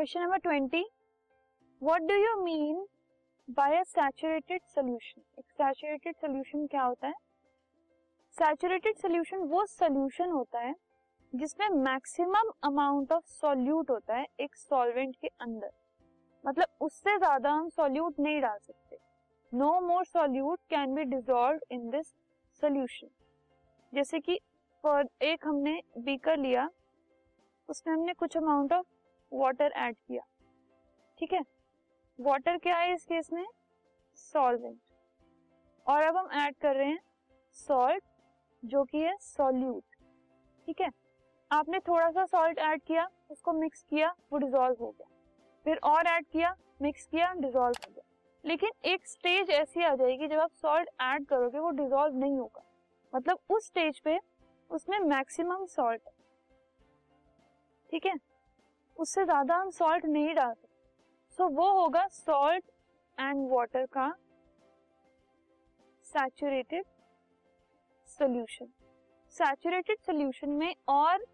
Question number twenty what do you mean by saturated solution एक saturated solution क्या होता है? सैचुरेटेड सोल्यूशन वो सोल्यूशन होता है जिसमें मैक्सिमम अमाउंट ऑफ़ सॉल्यूट होता है एक सॉल्वेंट के अंदर। मतलब उससे ज़्यादा हम सॉल्यूट नहीं डाल सकते। No more solute can be dissolve in this solution जैसे कि फॉर एक हमने बीकर लिया, उसमें हमने कुछ अमाउंट ऑफ़ वाटर ऐड किया। ठीक है? वाटर क्या है इस केस में? सॉल्वेंट और अब हम ऐड कर रहे हैं सॉल्ट जो कि है सॉल्यूट ठीक है? आपने थोड़ा सा सॉल्ट ऐड किया, उसको मिक्स किया, वो डिजोल्व हो गया। फिर और ऐड किया मिक्स किया डिजोल्व हो गया। लेकिन एक स्टेज ऐसी आ जाएगी, जब आप सॉल्ट ऐड करोगे, वो डिजोल्व नहीं होगा। मतलब उस स्टेज पे उसमें मैक्सिमम सॉल्ट ठीक है? उससे ज़्यादा हम सॉल्ट नहीं डाल सकते सो वो होगा सॉल्ट एंड वाटर का सैचुरेटेड सोल्यूशन सैचुरेटेड सोल्यूशन में और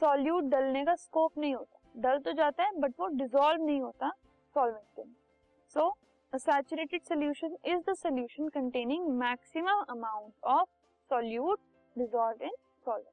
सॉल्यूट डलने का स्कोप नहीं होता। डल तो जाता है बट वो डिजोल्व नहीं होता सॉल्वेंट के में so saturated solution is the solution containing maximum amount of solute dissolve in solvent